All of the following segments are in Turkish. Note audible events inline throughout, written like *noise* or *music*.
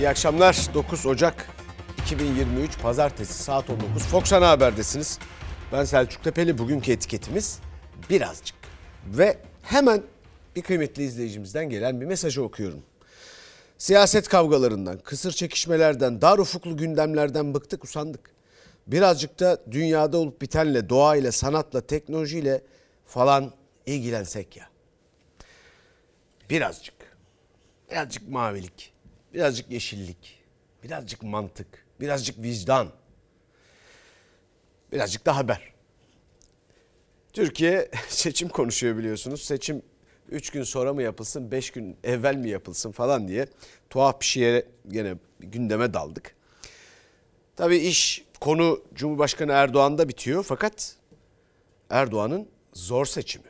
İyi akşamlar. 9 Ocak 2023 Pazartesi saat 19. Fox Ana Haber'desiniz. Ben Selçuk Tepeli. Bugünkü etiketimiz birazcık. Ve hemen bir kıymetli izleyicimizden gelen bir mesajı okuyorum. Siyaset kavgalarından, kısır çekişmelerden, dar ufuklu gündemlerden bıktık, usandık. Birazcık da dünyada olup bitenle, doğayla, sanatla, teknolojiyle falan ilgilensek ya. Birazcık. Birazcık mavilik, birazcık yeşillik, birazcık mantık, birazcık vicdan, birazcık da haber. Türkiye *laughs* seçim konuşuyor biliyorsunuz. Seçim 3 gün sonra mı yapılsın, 5 gün evvel mi yapılsın falan diye tuhaf bir şeye gene gündeme daldık. Tabii iş konu Cumhurbaşkanı Erdoğan'da bitiyor fakat Erdoğan'ın zor seçimi.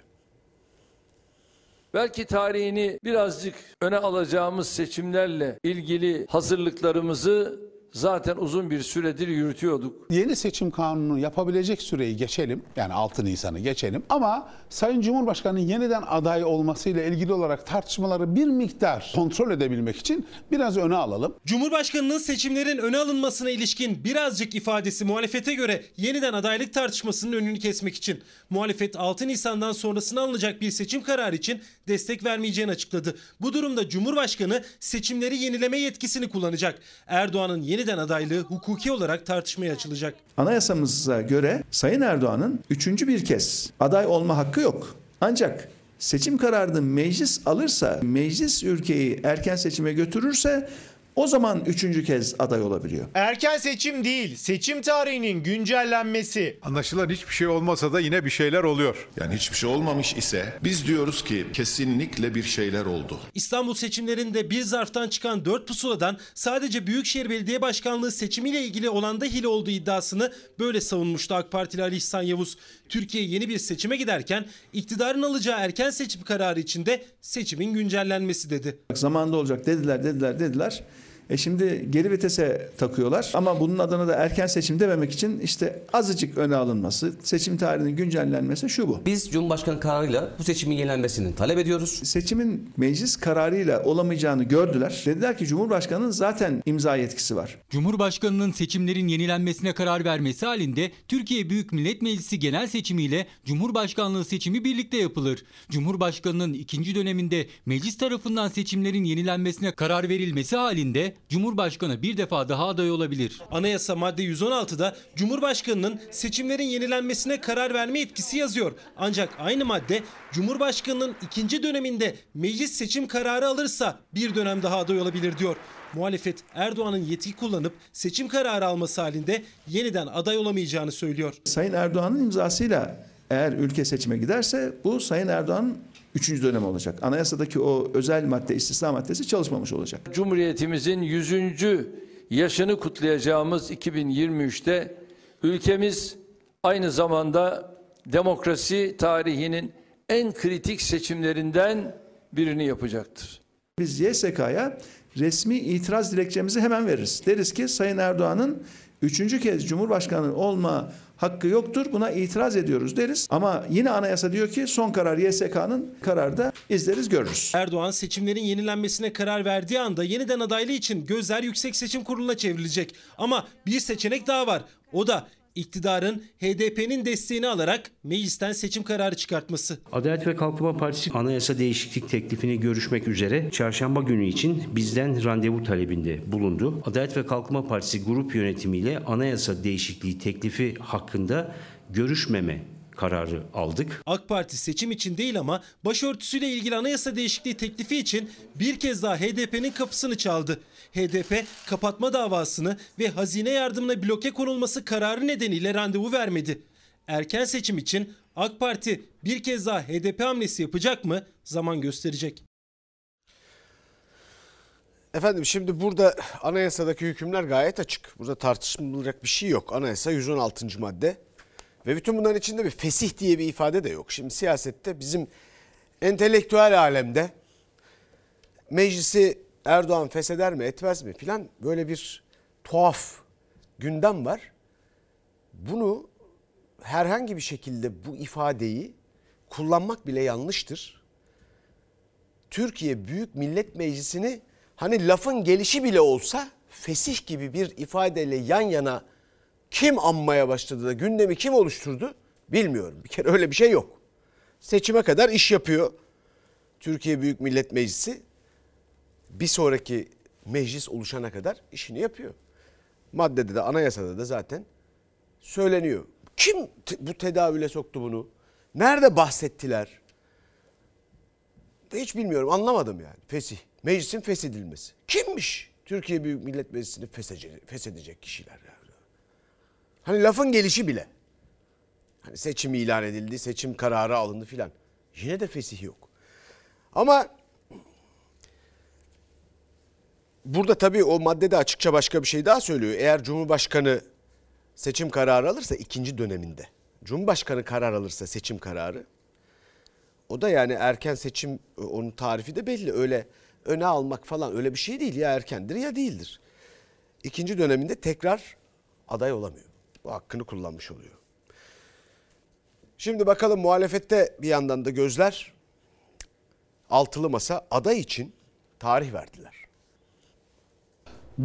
Belki tarihini birazcık öne alacağımız seçimlerle ilgili hazırlıklarımızı zaten uzun bir süredir yürütüyorduk. Yeni seçim kanunu yapabilecek süreyi geçelim. Yani 6 Nisan'ı geçelim. Ama Sayın Cumhurbaşkanı'nın yeniden aday olmasıyla ilgili olarak tartışmaları bir miktar kontrol edebilmek için biraz öne alalım. Cumhurbaşkanının seçimlerin öne alınmasına ilişkin birazcık ifadesi muhalefete göre yeniden adaylık tartışmasının önünü kesmek için. Muhalefet 6 Nisan'dan sonrasına alınacak bir seçim kararı için destek vermeyeceğini açıkladı. Bu durumda Cumhurbaşkanı seçimleri yenileme yetkisini kullanacak. Erdoğan'ın yeniden adaylığı hukuki olarak tartışmaya açılacak. Anayasamıza göre Sayın Erdoğan'ın üçüncü bir kez aday olma hakkı yok. Ancak seçim kararını meclis alırsa, meclis ülkeyi erken seçime götürürse o zaman üçüncü kez aday olabiliyor. Erken seçim değil, seçim tarihinin güncellenmesi. Anlaşılan hiçbir şey olmasa da yine bir şeyler oluyor. Yani hiçbir şey olmamış ise biz diyoruz ki kesinlikle bir şeyler oldu. İstanbul seçimlerinde bir zarftan çıkan 4 pusuladan sadece Büyükşehir Belediye Başkanlığı seçimiyle ilgili olan da hile olduğu iddiasını böyle savunmuştu AK Partili Ali İhsan Yavuz. Türkiye yeni bir seçime giderken iktidarın alacağı erken seçim kararı içinde seçimin güncellenmesi dedi. Zamanda olacak dediler, dediler, dediler. E şimdi geri vitese takıyorlar ama bunun adına da erken seçim dememek için işte azıcık öne alınması, seçim tarihinin güncellenmesi şu bu. Biz Cumhurbaşkanı kararıyla bu seçimin yenilenmesini talep ediyoruz. Seçimin meclis kararıyla olamayacağını gördüler. Dediler ki Cumhurbaşkanı'nın zaten imza yetkisi var. Cumhurbaşkanının seçimlerin yenilenmesine karar vermesi halinde Türkiye Büyük Millet Meclisi genel seçimiyle Cumhurbaşkanlığı seçimi birlikte yapılır. Cumhurbaşkanının ikinci döneminde meclis tarafından seçimlerin yenilenmesine karar verilmesi halinde Cumhurbaşkanı bir defa daha aday olabilir. Anayasa madde 116'da Cumhurbaşkanının seçimlerin yenilenmesine karar verme yetkisi yazıyor. Ancak aynı madde Cumhurbaşkanının ikinci döneminde meclis seçim kararı alırsa bir dönem daha aday olabilir diyor. Muhalefet Erdoğan'ın yetki kullanıp seçim kararı alması halinde yeniden aday olamayacağını söylüyor. Sayın Erdoğan'ın imzasıyla eğer ülke seçime giderse bu Sayın Erdoğan'ın üçüncü dönem olacak. Anayasadaki o özel madde, istisna maddesi çalışmamış olacak. Cumhuriyetimizin 100. yaşını kutlayacağımız 2023'te ülkemiz aynı zamanda demokrasi tarihinin en kritik seçimlerinden birini yapacaktır. Biz YSK'ya resmi itiraz dilekçemizi hemen veririz. Deriz ki Sayın Erdoğan'ın üçüncü kez Cumhurbaşkanı olma hakkı yoktur. Buna itiraz ediyoruz deriz. Ama yine anayasa diyor ki son karar YSK'nın kararda izleriz görürüz. Erdoğan seçimlerin yenilenmesine karar verdiği anda yeniden adaylığı için gözler Yüksek Seçim Kurulu'na çevrilecek. Ama bir seçenek daha var. O da iktidarın HDP'nin desteğini alarak meclisten seçim kararı çıkartması. Adalet ve Kalkınma Partisi anayasa değişiklik teklifini görüşmek üzere çarşamba günü için bizden randevu talebinde bulundu. Adalet ve Kalkınma Partisi grup yönetimiyle anayasa değişikliği teklifi hakkında görüşmeme kararı aldık. AK Parti seçim için değil ama başörtüsüyle ilgili anayasa değişikliği teklifi için bir kez daha HDP'nin kapısını çaldı. HDP kapatma davasını ve hazine yardımına bloke konulması kararı nedeniyle randevu vermedi. Erken seçim için AK Parti bir kez daha HDP hamlesi yapacak mı? Zaman gösterecek. Efendim şimdi burada anayasadaki hükümler gayet açık. Burada tartışılacak bir şey yok. Anayasa 116. madde. Ve bütün bunların içinde bir fesih diye bir ifade de yok. Şimdi siyasette bizim entelektüel alemde meclisi Erdoğan fesheder mi etmez mi filan böyle bir tuhaf gündem var. Bunu herhangi bir şekilde bu ifadeyi kullanmak bile yanlıştır. Türkiye Büyük Millet Meclisi'ni Hani lafın gelişi bile olsa fesih gibi bir ifadeyle yan yana kim anmaya başladı da gündemi kim oluşturdu bilmiyorum. Bir kere öyle bir şey yok. Seçime kadar iş yapıyor Türkiye Büyük Millet Meclisi. Bir sonraki meclis oluşana kadar işini yapıyor. Maddede de anayasada da zaten söyleniyor. Kim bu tedavüle soktu bunu? Nerede bahsettiler? Hiç bilmiyorum anlamadım yani. Fesih. Meclisin feshedilmesi. Kimmiş Türkiye Büyük Millet Meclisi'ni feshedecek kişiler yani. Hani lafın gelişi bile. Hani seçim ilan edildi, seçim kararı alındı filan. Yine de fesih yok. Ama burada tabii o maddede açıkça başka bir şey daha söylüyor. Eğer Cumhurbaşkanı seçim kararı alırsa ikinci döneminde. Cumhurbaşkanı karar alırsa seçim kararı. O da yani erken seçim onun tarifi de belli. Öyle öne almak falan öyle bir şey değil. Ya erkendir ya değildir. İkinci döneminde tekrar aday olamıyor. Bu hakkını kullanmış oluyor. Şimdi bakalım muhalefette bir yandan da gözler altılı masa aday için tarih verdiler.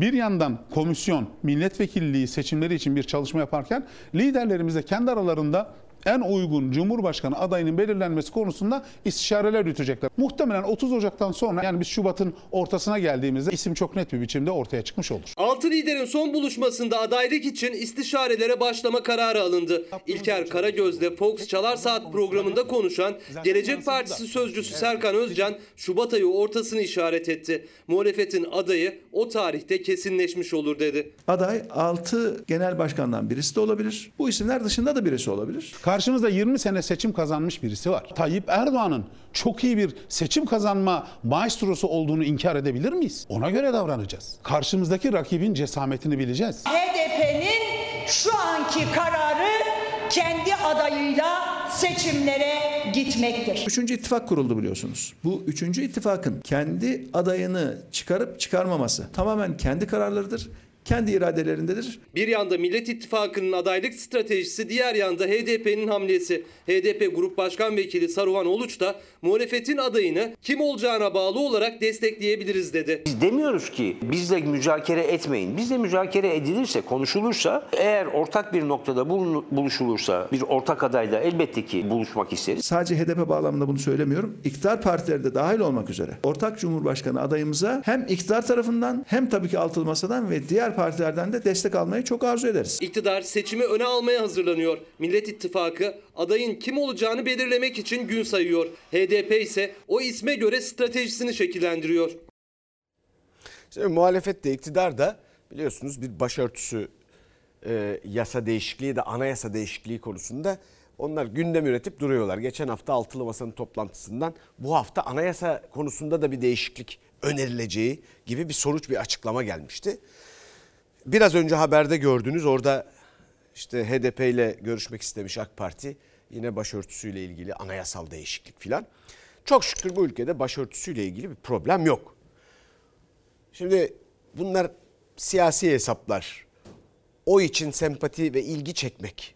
Bir yandan komisyon milletvekilliği seçimleri için bir çalışma yaparken liderlerimiz de kendi aralarında en uygun Cumhurbaşkanı adayının belirlenmesi konusunda istişareler yürütecekler. Muhtemelen 30 Ocak'tan sonra yani biz Şubat'ın ortasına geldiğimizde isim çok net bir biçimde ortaya çıkmış olur. Altı liderin son buluşmasında adaylık için istişarelere başlama kararı alındı. İlker Karagöz'de Fox Çalar Saat programında konuşan Gelecek Partisi sözcüsü Serkan Özcan Şubat ayı ortasını işaret etti. Muhalefetin adayı o tarihte kesinleşmiş olur dedi. Aday 6 genel başkandan birisi de olabilir. Bu isimler dışında da birisi olabilir. Karşımızda 20 sene seçim kazanmış birisi var. Tayyip Erdoğan'ın çok iyi bir seçim kazanma maestrosu olduğunu inkar edebilir miyiz? Ona göre davranacağız. Karşımızdaki rakibin cesametini bileceğiz. HDP'nin şu anki kararı kendi adayıyla seçimlere gitmektir. Üçüncü ittifak kuruldu biliyorsunuz. Bu üçüncü ittifakın kendi adayını çıkarıp çıkarmaması tamamen kendi kararlarıdır. Kendi iradelerindedir. Bir yanda Millet İttifakı'nın adaylık stratejisi, diğer yanda HDP'nin hamlesi. HDP Grup Başkan Vekili Saruhan Oluç da muhalefetin adayını kim olacağına bağlı olarak destekleyebiliriz dedi. Biz demiyoruz ki bizle müzakere etmeyin. Bizle müzakere edilirse, konuşulursa, eğer ortak bir noktada buluşulursa, bir ortak adayla elbette ki buluşmak isteriz. Sadece HDP bağlamında bunu söylemiyorum. İktidar partileri de dahil olmak üzere. Ortak Cumhurbaşkanı adayımıza hem iktidar tarafından hem tabii ki altılı masadan ve diğer partilerden de destek almayı çok arzu ederiz. İktidar seçimi öne almaya hazırlanıyor. Millet İttifakı adayın kim olacağını belirlemek için gün sayıyor. HDP ise o isme göre stratejisini şekillendiriyor. Şimdi muhalefet de iktidar da biliyorsunuz bir başörtüsü e, yasa değişikliği de anayasa değişikliği konusunda onlar gündem üretip duruyorlar. Geçen hafta altılı masanın toplantısından bu hafta anayasa konusunda da bir değişiklik önerileceği gibi bir sonuç bir açıklama gelmişti. Biraz önce haberde gördünüz orada işte HDP ile görüşmek istemiş AK Parti yine başörtüsüyle ilgili anayasal değişiklik filan. Çok şükür bu ülkede başörtüsüyle ilgili bir problem yok. Şimdi bunlar siyasi hesaplar. O için sempati ve ilgi çekmek.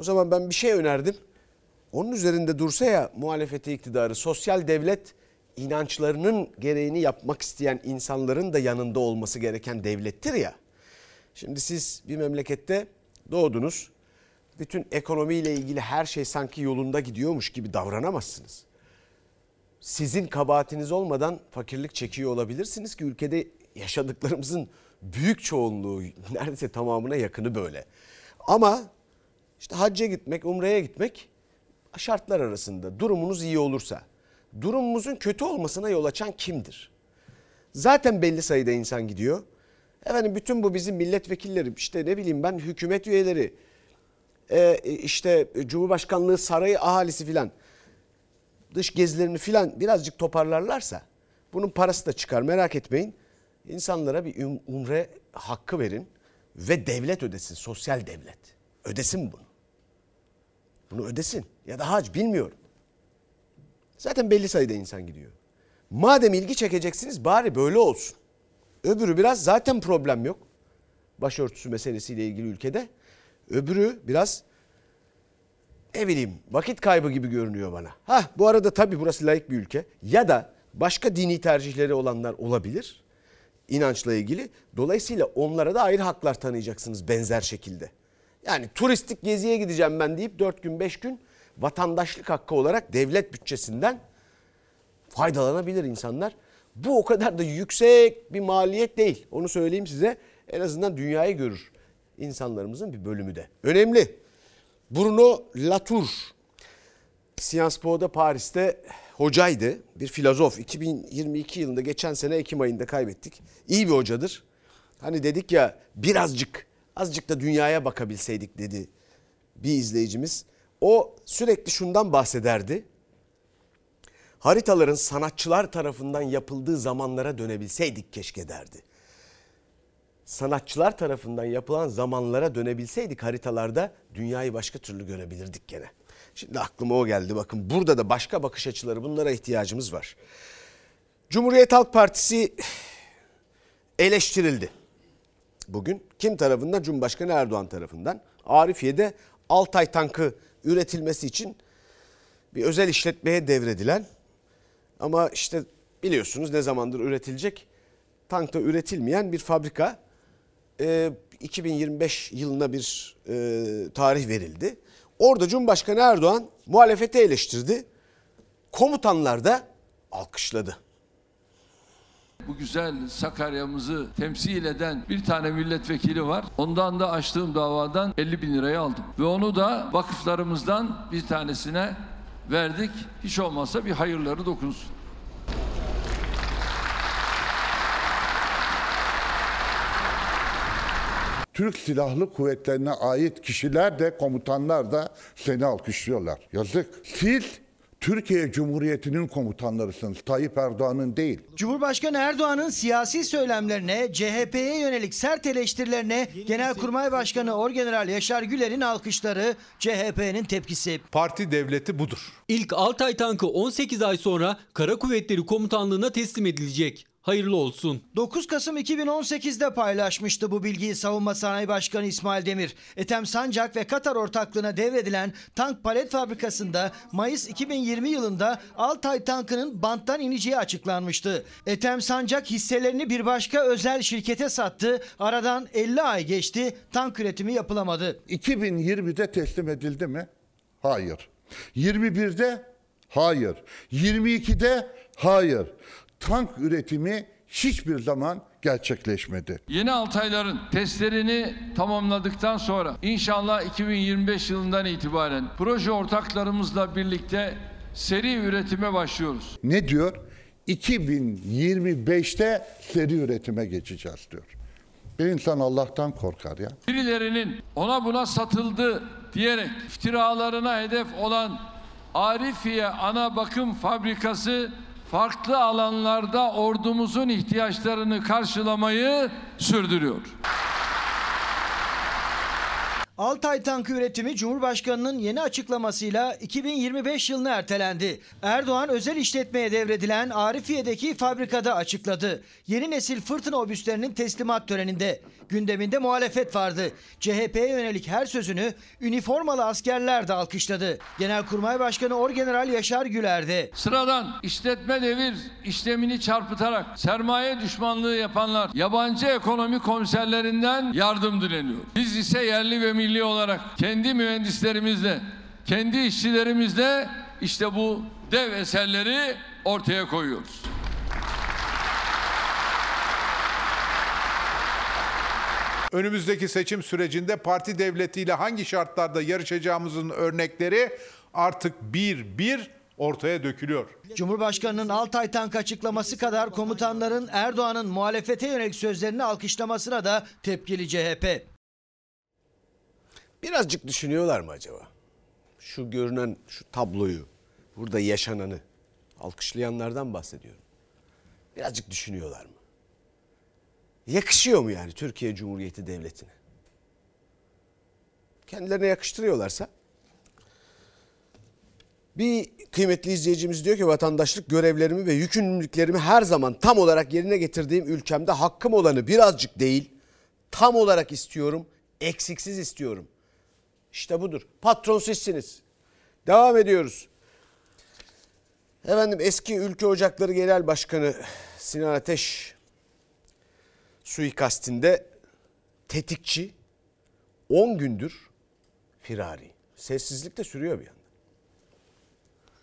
O zaman ben bir şey önerdim. Onun üzerinde dursa ya muhalefeti iktidarı sosyal devlet inançlarının gereğini yapmak isteyen insanların da yanında olması gereken devlettir ya. Şimdi siz bir memlekette doğdunuz. Bütün ekonomiyle ilgili her şey sanki yolunda gidiyormuş gibi davranamazsınız sizin kabahatiniz olmadan fakirlik çekiyor olabilirsiniz ki ülkede yaşadıklarımızın büyük çoğunluğu neredeyse tamamına yakını böyle. Ama işte hacca gitmek, umreye gitmek şartlar arasında durumunuz iyi olursa durumumuzun kötü olmasına yol açan kimdir? Zaten belli sayıda insan gidiyor. Efendim bütün bu bizim milletvekilleri işte ne bileyim ben hükümet üyeleri e, işte Cumhurbaşkanlığı sarayı ahalisi filan dış gezilerini filan birazcık toparlarlarsa bunun parası da çıkar merak etmeyin. İnsanlara bir um- umre hakkı verin ve devlet ödesin sosyal devlet. Ödesin bunu. Bunu ödesin ya da hac bilmiyorum. Zaten belli sayıda insan gidiyor. Madem ilgi çekeceksiniz bari böyle olsun. Öbürü biraz zaten problem yok. Başörtüsü meselesiyle ilgili ülkede. Öbürü biraz ne bileyim vakit kaybı gibi görünüyor bana. Ha bu arada tabii burası layık bir ülke ya da başka dini tercihleri olanlar olabilir. inançla ilgili. Dolayısıyla onlara da ayrı haklar tanıyacaksınız benzer şekilde. Yani turistik geziye gideceğim ben deyip 4 gün 5 gün vatandaşlık hakkı olarak devlet bütçesinden faydalanabilir insanlar. Bu o kadar da yüksek bir maliyet değil. Onu söyleyeyim size. En azından dünyayı görür insanlarımızın bir bölümü de. Önemli. Bruno Latour Sciences Po'da Paris'te hocaydı. Bir filozof. 2022 yılında geçen sene Ekim ayında kaybettik. İyi bir hocadır. Hani dedik ya birazcık azıcık da dünyaya bakabilseydik dedi bir izleyicimiz. O sürekli şundan bahsederdi. Haritaların sanatçılar tarafından yapıldığı zamanlara dönebilseydik keşke derdi. Sanatçılar tarafından yapılan zamanlara dönebilseydik haritalarda dünyayı başka türlü görebilirdik gene. Şimdi aklıma o geldi. Bakın burada da başka bakış açıları bunlara ihtiyacımız var. Cumhuriyet Halk Partisi eleştirildi. Bugün kim tarafından? Cumhurbaşkanı Erdoğan tarafından. Arifiye'de Altay tankı üretilmesi için bir özel işletmeye devredilen ama işte biliyorsunuz ne zamandır üretilecek tankta üretilmeyen bir fabrika e, 2025 yılına bir e, tarih verildi. Orada Cumhurbaşkanı Erdoğan muhalefeti eleştirdi. Komutanlar da alkışladı. Bu güzel Sakarya'mızı temsil eden bir tane milletvekili var. Ondan da açtığım davadan 50 bin lirayı aldım. Ve onu da vakıflarımızdan bir tanesine verdik. Hiç olmazsa bir hayırları dokunsun. Türk Silahlı Kuvvetlerine ait kişiler de komutanlar da seni alkışlıyorlar. Yazık. Siz Türkiye Cumhuriyeti'nin komutanlarısınız. Tayyip Erdoğan'ın değil. Cumhurbaşkanı Erdoğan'ın siyasi söylemlerine, CHP'ye yönelik sert eleştirilerine Genelkurmay Başkanı Orgeneral Yaşar Güler'in alkışları, CHP'nin tepkisi. Parti devleti budur. İlk Altay tankı 18 ay sonra Kara Kuvvetleri Komutanlığı'na teslim edilecek. Hayırlı olsun. 9 Kasım 2018'de paylaşmıştı bu bilgiyi Savunma Sanayi Başkanı İsmail Demir. Ethem Sancak ve Katar ortaklığına devredilen tank palet fabrikasında Mayıs 2020 yılında Altay tankının banttan ineceği açıklanmıştı. Ethem Sancak hisselerini bir başka özel şirkete sattı. Aradan 50 ay geçti. Tank üretimi yapılamadı. 2020'de teslim edildi mi? Hayır. 21'de? Hayır. 22'de? Hayır. Tank üretimi hiçbir zaman gerçekleşmedi. Yeni Altayların testlerini tamamladıktan sonra inşallah 2025 yılından itibaren proje ortaklarımızla birlikte seri üretime başlıyoruz. Ne diyor? 2025'te seri üretime geçeceğiz diyor. Bir insan Allah'tan korkar ya. Birilerinin ona buna satıldı diyerek iftiralarına hedef olan Arifiye Ana Bakım Fabrikası farklı alanlarda ordumuzun ihtiyaçlarını karşılamayı sürdürüyor. Altay tankı üretimi Cumhurbaşkanı'nın yeni açıklamasıyla 2025 yılına ertelendi. Erdoğan özel işletmeye devredilen Arifiye'deki fabrikada açıkladı. Yeni nesil fırtına obüslerinin teslimat töreninde. Gündeminde muhalefet vardı. CHP'ye yönelik her sözünü üniformalı askerler de alkışladı. Genelkurmay Başkanı Orgeneral Yaşar Güler de. Sıradan işletme devir işlemini çarpıtarak sermaye düşmanlığı yapanlar yabancı ekonomi komiserlerinden yardım dileniyor. Biz ise yerli ve milli olarak kendi mühendislerimizle, kendi işçilerimizle işte bu dev eserleri ortaya koyuyoruz. Önümüzdeki seçim sürecinde parti devletiyle hangi şartlarda yarışacağımızın örnekleri artık bir bir ortaya dökülüyor. Cumhurbaşkanının Altay tank açıklaması kadar komutanların Erdoğan'ın muhalefete yönelik sözlerini alkışlamasına da tepkili CHP. Birazcık düşünüyorlar mı acaba? Şu görünen şu tabloyu, burada yaşananı alkışlayanlardan bahsediyorum. Birazcık düşünüyorlar mı? Yakışıyor mu yani Türkiye Cumhuriyeti Devleti'ne? Kendilerine yakıştırıyorlarsa bir kıymetli izleyicimiz diyor ki vatandaşlık görevlerimi ve yükümlülüklerimi her zaman tam olarak yerine getirdiğim ülkemde hakkım olanı birazcık değil tam olarak istiyorum, eksiksiz istiyorum. İşte budur. Patron sizsiniz. Devam ediyoruz. Efendim eski Ülke Ocakları Genel Başkanı Sinan Ateş suikastinde tetikçi 10 gündür firari. Sessizlik de sürüyor bir yandan.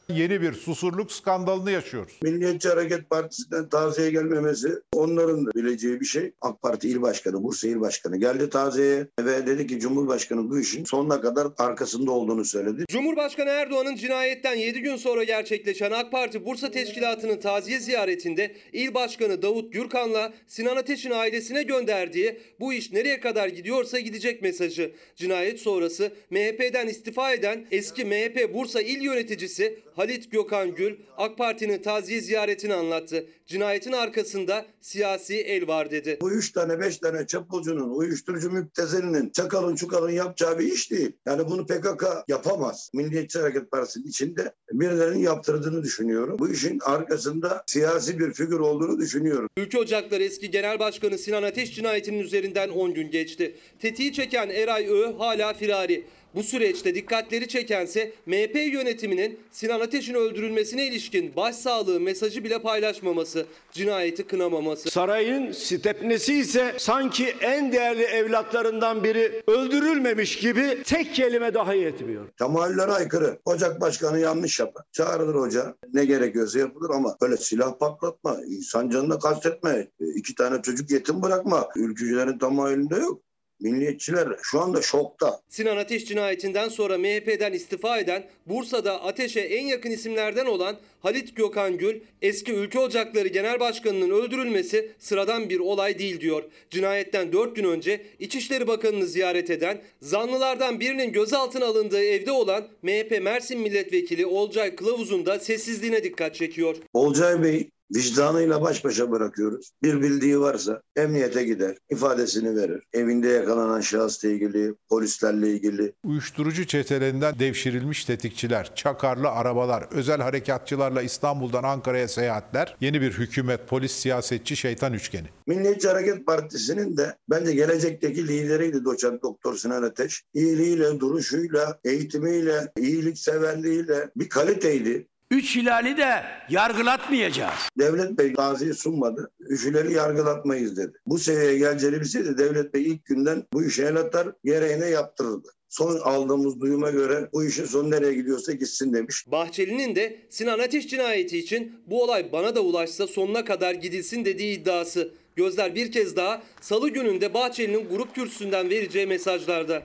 Yeni bir susurluk skandalını yaşıyoruz. Milliyetçi Hareket Partisi'nden taziye gelmemesi onların da bileceği bir şey. AK Parti İl Başkanı, Bursa İl Başkanı geldi taziyeye ve dedi ki Cumhurbaşkanı bu işin sonuna kadar arkasında olduğunu söyledi. Cumhurbaşkanı Erdoğan'ın cinayetten 7 gün sonra gerçekleşen AK Parti Bursa Teşkilatı'nın taziye ziyaretinde İl Başkanı Davut Gürkan'la Sinan Ateş'in ailesine gönderdiği bu iş nereye kadar gidiyorsa gidecek mesajı. Cinayet sonrası MHP'den istifa eden eski MHP Bursa İl Yöneticisi Halit Gökhan Gül AK Parti'nin taziye ziyaretini anlattı. Cinayetin arkasında siyasi el var dedi. Bu üç tane beş tane çapulcunun, uyuşturucu müptezelinin, çakalın çukalın yapacağı bir iş değil. Yani bunu PKK yapamaz. Milliyetçi Hareket Partisi'nin içinde birilerinin yaptırdığını düşünüyorum. Bu işin arkasında siyasi bir figür olduğunu düşünüyorum. Ülke Ocakları eski Genel Başkanı Sinan Ateş cinayetinin üzerinden 10 gün geçti. Tetiği çeken Eray Ö hala firari. Bu süreçte dikkatleri çekense MHP yönetiminin Sinan Ateş'in öldürülmesine ilişkin başsağlığı mesajı bile paylaşmaması, cinayeti kınamaması. Sarayın stepnesi ise sanki en değerli evlatlarından biri öldürülmemiş gibi tek kelime dahi etmiyor. Tamayüllere aykırı. Ocak başkanı yanlış yapar. Çağrılır hoca. Ne gerekiyorsa yapılır ama öyle silah patlatma, insan canına kastetme, iki tane çocuk yetim bırakma. Ülkücülerin tamayülünde yok. Milliyetçiler şu anda şokta. Sinan Ateş cinayetinden sonra MHP'den istifa eden, Bursa'da Ateş'e en yakın isimlerden olan Halit Gökhan Gül, eski Ülke Ocakları Genel Başkanı'nın öldürülmesi sıradan bir olay değil diyor. Cinayetten 4 gün önce İçişleri Bakanı'nı ziyaret eden, zanlılardan birinin gözaltına alındığı evde olan MHP Mersin Milletvekili Olcay Kılavuz'un da sessizliğine dikkat çekiyor. Olcay Bey vicdanıyla baş başa bırakıyoruz. Bir bildiği varsa emniyete gider, ifadesini verir. Evinde yakalanan şahısla ilgili, polislerle ilgili. Uyuşturucu çetelerinden devşirilmiş tetikçiler, çakarlı arabalar, özel harekatçılarla İstanbul'dan Ankara'ya seyahatler, yeni bir hükümet, polis, siyasetçi, şeytan üçgeni. Milliyetçi Hareket Partisi'nin de bence gelecekteki lideriydi doçent doktor Sinan Ateş. İyiliğiyle, duruşuyla, eğitimiyle, iyilikseverliğiyle bir kaliteydi. Üç hilali de yargılatmayacağız. Devlet Bey taziye sunmadı. Üçüleri yargılatmayız dedi. Bu seviyeye geleceğini bilseydi Devlet Bey ilk günden bu işe el atar, gereğine yaptırırdı. Son aldığımız duyuma göre bu işin sonu nereye gidiyorsa gitsin demiş. Bahçeli'nin de Sinan Ateş cinayeti için bu olay bana da ulaşsa sonuna kadar gidilsin dediği iddiası. Gözler bir kez daha salı gününde Bahçeli'nin grup kürsüsünden vereceği mesajlarda.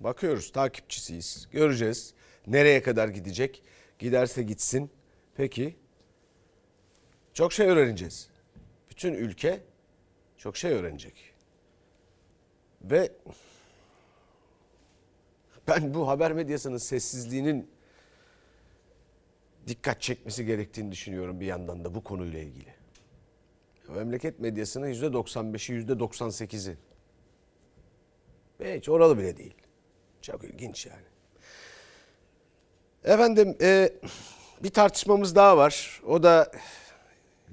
Bakıyoruz takipçisiyiz. Göreceğiz. Nereye kadar gidecek? Giderse gitsin. Peki. Çok şey öğreneceğiz. Bütün ülke çok şey öğrenecek. Ve ben bu haber medyasının sessizliğinin dikkat çekmesi gerektiğini düşünüyorum bir yandan da bu konuyla ilgili. Memleket medyasının %95'i %98'i. Ve hiç oralı bile değil. Çok ilginç yani. Efendim e, bir tartışmamız daha var. O da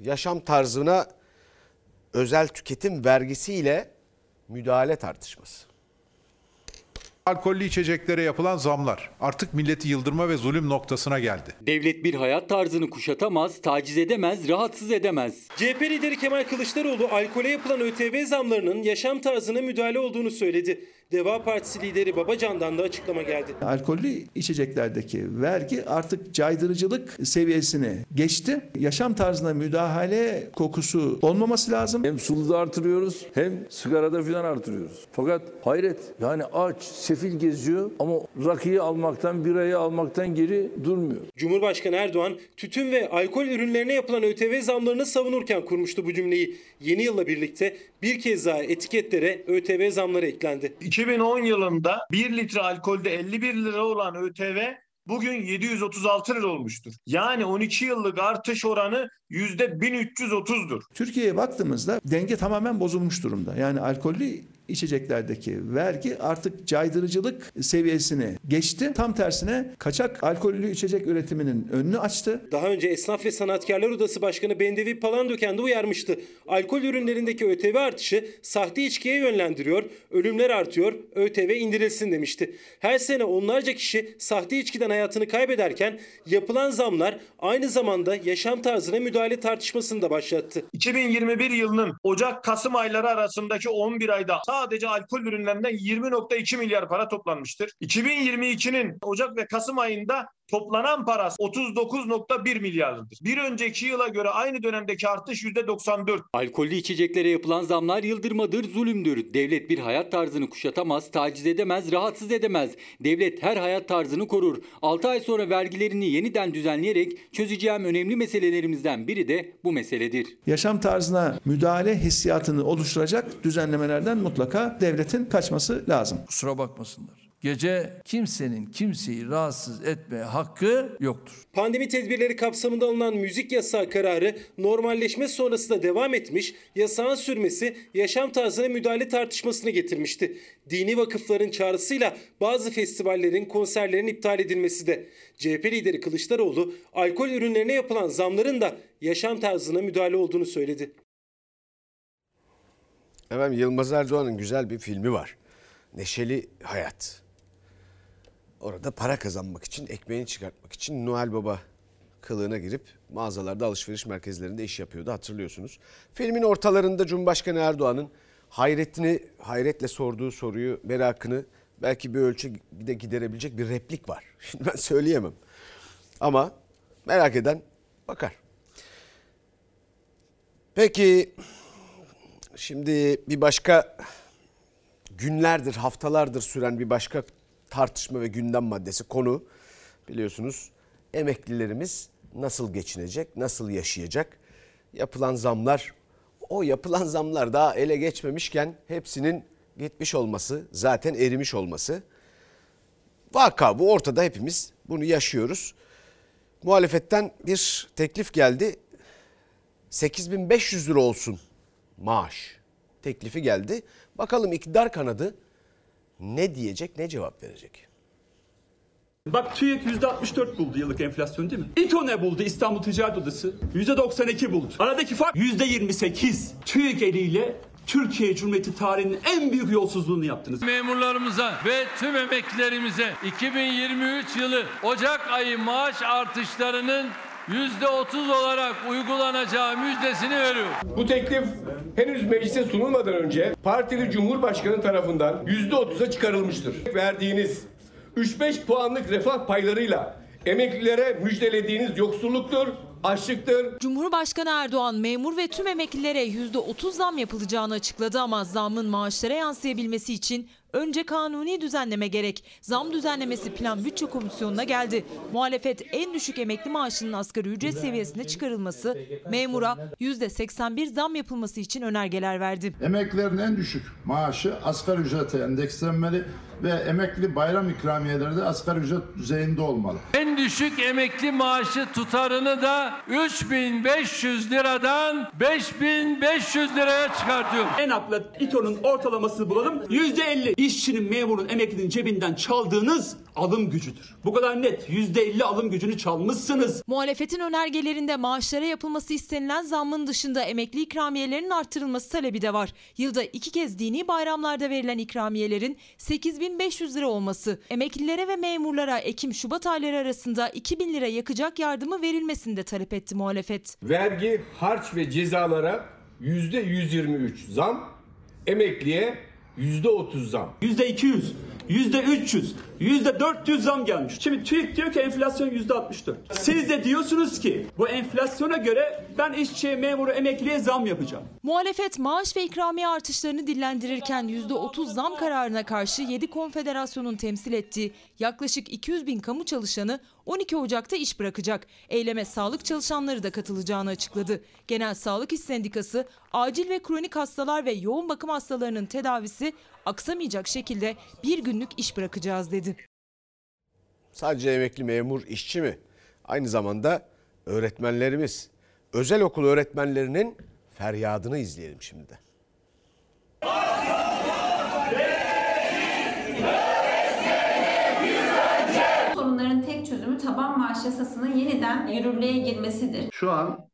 yaşam tarzına özel tüketim vergisiyle müdahale tartışması. Alkollü içeceklere yapılan zamlar artık milleti yıldırma ve zulüm noktasına geldi. Devlet bir hayat tarzını kuşatamaz, taciz edemez, rahatsız edemez. CHP lideri Kemal Kılıçdaroğlu alkole yapılan ÖTV zamlarının yaşam tarzına müdahale olduğunu söyledi. Deva Partisi lideri Babacan'dan da açıklama geldi. Alkollü içeceklerdeki vergi artık caydırıcılık seviyesini geçti. Yaşam tarzına müdahale kokusu olmaması lazım. Hem suluda artırıyoruz hem sigarada filan artırıyoruz. Fakat hayret yani aç, sefil geziyor ama rakıyı almaktan, birayı almaktan geri durmuyor. Cumhurbaşkanı Erdoğan tütün ve alkol ürünlerine yapılan ÖTV zamlarını savunurken kurmuştu bu cümleyi. Yeni yılla birlikte bir kez daha etiketlere ÖTV zamları eklendi. 2010 yılında 1 litre alkolde 51 lira olan ÖTV bugün 736 lira olmuştur. Yani 12 yıllık artış oranı %1330'dur. Türkiye'ye baktığımızda denge tamamen bozulmuş durumda. Yani alkollü içeceklerdeki vergi artık caydırıcılık seviyesini geçti. Tam tersine kaçak alkollü içecek üretiminin önünü açtı. Daha önce Esnaf ve Sanatkarlar Odası Başkanı Bendevi Palandöken de uyarmıştı. Alkol ürünlerindeki ÖTV artışı sahte içkiye yönlendiriyor, ölümler artıyor, ÖTV indirilsin demişti. Her sene onlarca kişi sahte içkiden hayatını kaybederken yapılan zamlar aynı zamanda yaşam tarzına müdahale tartışmasını da başlattı. 2021 yılının Ocak-Kasım ayları arasındaki 11 ayda sadece alkol ürünlerinden 20.2 milyar para toplanmıştır. 2022'nin Ocak ve Kasım ayında toplanan parası 39.1 milyardır. Bir önceki yıla göre aynı dönemdeki artış %94. Alkollü içeceklere yapılan zamlar yıldırmadır, zulümdür. Devlet bir hayat tarzını kuşatamaz, taciz edemez, rahatsız edemez. Devlet her hayat tarzını korur. 6 ay sonra vergilerini yeniden düzenleyerek çözeceğim önemli meselelerimizden biri de bu meseledir. Yaşam tarzına müdahale hissiyatını oluşturacak düzenlemelerden mutlaka devletin kaçması lazım. Kusura bakmasınlar. Gece kimsenin kimseyi rahatsız etme hakkı yoktur. Pandemi tedbirleri kapsamında alınan müzik yasağı kararı normalleşme sonrası da devam etmiş, yasağın sürmesi yaşam tarzına müdahale tartışmasını getirmişti. Dini vakıfların çağrısıyla bazı festivallerin, konserlerin iptal edilmesi de. CHP lideri Kılıçdaroğlu alkol ürünlerine yapılan zamların da yaşam tarzına müdahale olduğunu söyledi. Efendim Yılmaz Erdoğan'ın güzel bir filmi var. Neşeli Hayat. Orada para kazanmak için, ekmeğini çıkartmak için Noel Baba kılığına girip mağazalarda alışveriş merkezlerinde iş yapıyordu hatırlıyorsunuz. Filmin ortalarında Cumhurbaşkanı Erdoğan'ın hayretini, hayretle sorduğu soruyu, merakını belki bir ölçüde giderebilecek bir replik var. *laughs* Şimdi ben söyleyemem. Ama merak eden bakar. Peki şimdi bir başka günlerdir, haftalardır süren bir başka tartışma ve gündem maddesi konu biliyorsunuz emeklilerimiz nasıl geçinecek, nasıl yaşayacak? Yapılan zamlar, o yapılan zamlar daha ele geçmemişken hepsinin gitmiş olması, zaten erimiş olması. Vaka bu ortada hepimiz bunu yaşıyoruz. Muhalefetten bir teklif geldi. 8500 lira olsun maaş teklifi geldi. Bakalım iktidar kanadı ne diyecek, ne cevap verecek? Bak TÜİK %64 buldu yıllık enflasyon değil mi? İTO ne buldu İstanbul Ticaret Odası? %92 buldu. Aradaki fark %28. TÜİK eliyle Türkiye Cumhuriyeti tarihinin en büyük yolsuzluğunu yaptınız. Memurlarımıza ve tüm emeklilerimize 2023 yılı Ocak ayı maaş artışlarının %30 olarak uygulanacağı müjdesini veriyorum. Bu teklif henüz meclise sunulmadan önce partili Cumhurbaşkanı tarafından %30'a çıkarılmıştır. Verdiğiniz 3-5 puanlık refah paylarıyla emeklilere müjdelediğiniz yoksulluktur, açlıktır. Cumhurbaşkanı Erdoğan memur ve tüm emeklilere %30 zam yapılacağını açıkladı ama zammın maaşlara yansıyabilmesi için önce kanuni düzenleme gerek. Zam düzenlemesi Plan Bütçe Komisyonu'na geldi. Muhalefet en düşük emekli maaşının asgari ücret seviyesine çıkarılması, memura %81 zam yapılması için önergeler verdi. Emeklilerin en düşük maaşı asgari ücrete endekslenmeli ve emekli bayram ikramiyeleri de asgari ücret düzeyinde olmalı. En düşük emekli maaşı tutarını da 3500 liradan 5500 liraya çıkartıyorum. En haklı İTO'nun ortalamasını bulalım. %50 işçinin, memurun, emeklinin cebinden çaldığınız alım gücüdür. Bu kadar net. %50 alım gücünü çalmışsınız. Muhalefetin önergelerinde maaşlara yapılması istenilen zammın dışında emekli ikramiyelerinin artırılması talebi de var. Yılda iki kez dini bayramlarda verilen ikramiyelerin 8500 lira olması, emeklilere ve memurlara Ekim-Şubat ayları arasında 2000 lira yakacak yardımı verilmesini de talep etti muhalefet. Vergi, harç ve cezalara %123 zam, emekliye %30 zam. %200, %300, %400 zam gelmiş. Şimdi TÜİK diyor ki enflasyon %64. Siz de diyorsunuz ki bu enflasyona göre ben işçiye, memuru, emekliye zam yapacağım. Muhalefet maaş ve ikramiye artışlarını dillendirirken %30 zam kararına karşı 7 konfederasyonun temsil ettiği yaklaşık 200 bin kamu çalışanı 12 Ocak'ta iş bırakacak. Eyleme sağlık çalışanları da katılacağını açıkladı. Genel Sağlık İş Sendikası acil ve kronik hastalar ve yoğun bakım hastalarının tedavisi aksamayacak şekilde bir günlük iş bırakacağız dedi. Sadece emekli memur işçi mi? Aynı zamanda öğretmenlerimiz, özel okul öğretmenlerinin feryadını izleyelim şimdi de. Sorunların tek çözümü taban maaş yasasının yeniden yürürlüğe girmesidir. Şu an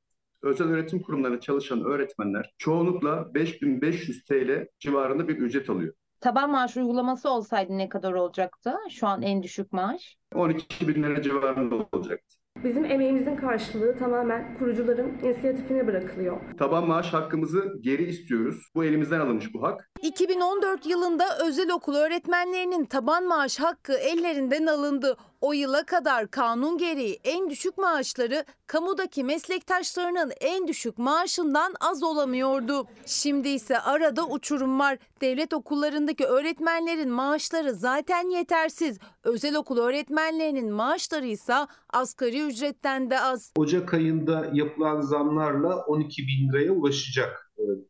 özel öğretim kurumlarında çalışan öğretmenler çoğunlukla 5500 TL civarında bir ücret alıyor. Taban maaş uygulaması olsaydı ne kadar olacaktı? Şu an en düşük maaş. 12 bin lira civarında olacaktı. Bizim emeğimizin karşılığı tamamen kurucuların inisiyatifine bırakılıyor. Taban maaş hakkımızı geri istiyoruz. Bu elimizden alınmış bu hak. 2014 yılında özel okul öğretmenlerinin taban maaş hakkı ellerinden alındı. O yıla kadar kanun gereği en düşük maaşları kamudaki meslektaşlarının en düşük maaşından az olamıyordu. Şimdi ise arada uçurum var. Devlet okullarındaki öğretmenlerin maaşları zaten yetersiz. Özel okul öğretmenlerinin maaşları ise asgari ücretten de az. Ocak ayında yapılan zamlarla 12 bin liraya ulaşacak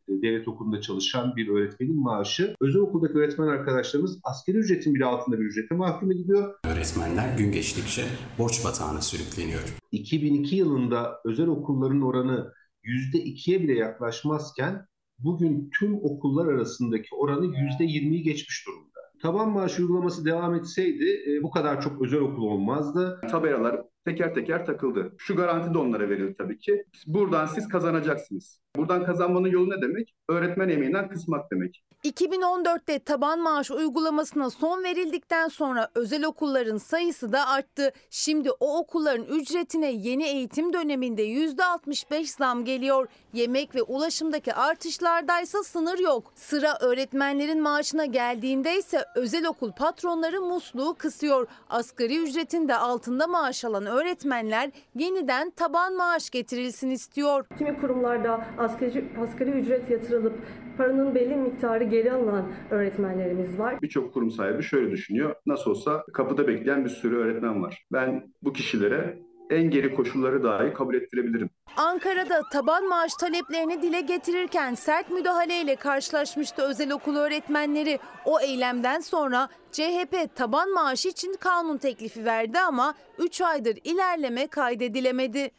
devlet okulunda çalışan bir öğretmenin maaşı. Özel okuldaki öğretmen arkadaşlarımız asgari ücretin bile altında bir ücrete mahkum ediliyor. Öğretmenler gün geçtikçe borç batağına sürükleniyor. 2002 yılında özel okulların oranı %2'ye bile yaklaşmazken bugün tüm okullar arasındaki oranı %20'yi geçmiş durumda. Taban maaş uygulaması devam etseydi e, bu kadar çok özel okul olmazdı. Tabelalar teker teker takıldı. Şu garanti de onlara verildi tabii ki. Buradan siz kazanacaksınız. Buradan kazanmanın yolu ne demek? Öğretmen emeğinden kısmak demek. 2014'te taban maaş uygulamasına son verildikten sonra özel okulların sayısı da arttı. Şimdi o okulların ücretine yeni eğitim döneminde %65 zam geliyor. Yemek ve ulaşımdaki artışlardaysa sınır yok. Sıra öğretmenlerin maaşına geldiğinde ise özel okul patronları musluğu kısıyor. Asgari ücretin de altında maaş alan öğretmenler yeniden taban maaş getirilsin istiyor. Kimi kurumlarda asgari, asgari ücret yatırılıp paranın belli miktarı geri alınan öğretmenlerimiz var. Birçok kurum sahibi şöyle düşünüyor. Nasıl olsa kapıda bekleyen bir sürü öğretmen var. Ben bu kişilere en geri koşulları dahi kabul ettirebilirim. Ankara'da taban maaş taleplerini dile getirirken sert müdahaleyle karşılaşmıştı özel okul öğretmenleri. O eylemden sonra CHP taban maaş için kanun teklifi verdi ama 3 aydır ilerleme kaydedilemedi.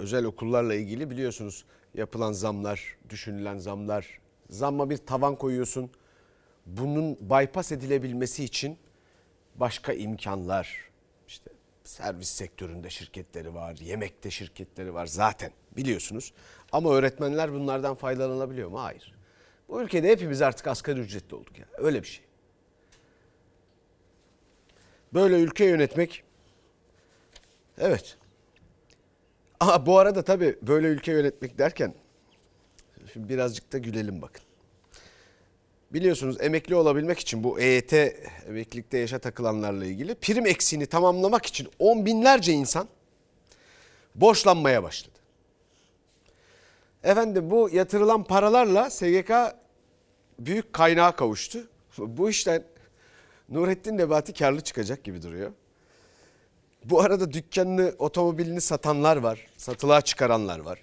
Özel okullarla ilgili biliyorsunuz yapılan zamlar, düşünülen zamlar. Zamma bir tavan koyuyorsun. Bunun bypass edilebilmesi için başka imkanlar, işte servis sektöründe şirketleri var, yemekte şirketleri var zaten biliyorsunuz. Ama öğretmenler bunlardan faydalanabiliyor mu? Hayır. Bu ülkede hepimiz artık asgari ücretli olduk ya. Öyle bir şey. Böyle ülke yönetmek evet. Ama bu arada tabii böyle ülke yönetmek derken şimdi birazcık da gülelim bakın. Biliyorsunuz emekli olabilmek için bu EYT emeklilikte yaşa takılanlarla ilgili prim eksiğini tamamlamak için on binlerce insan borçlanmaya başladı. Efendim bu yatırılan paralarla SGK büyük kaynağa kavuştu. Bu işten Nurettin Nebati karlı çıkacak gibi duruyor. Bu arada dükkanını, otomobilini satanlar var. Satılığa çıkaranlar var.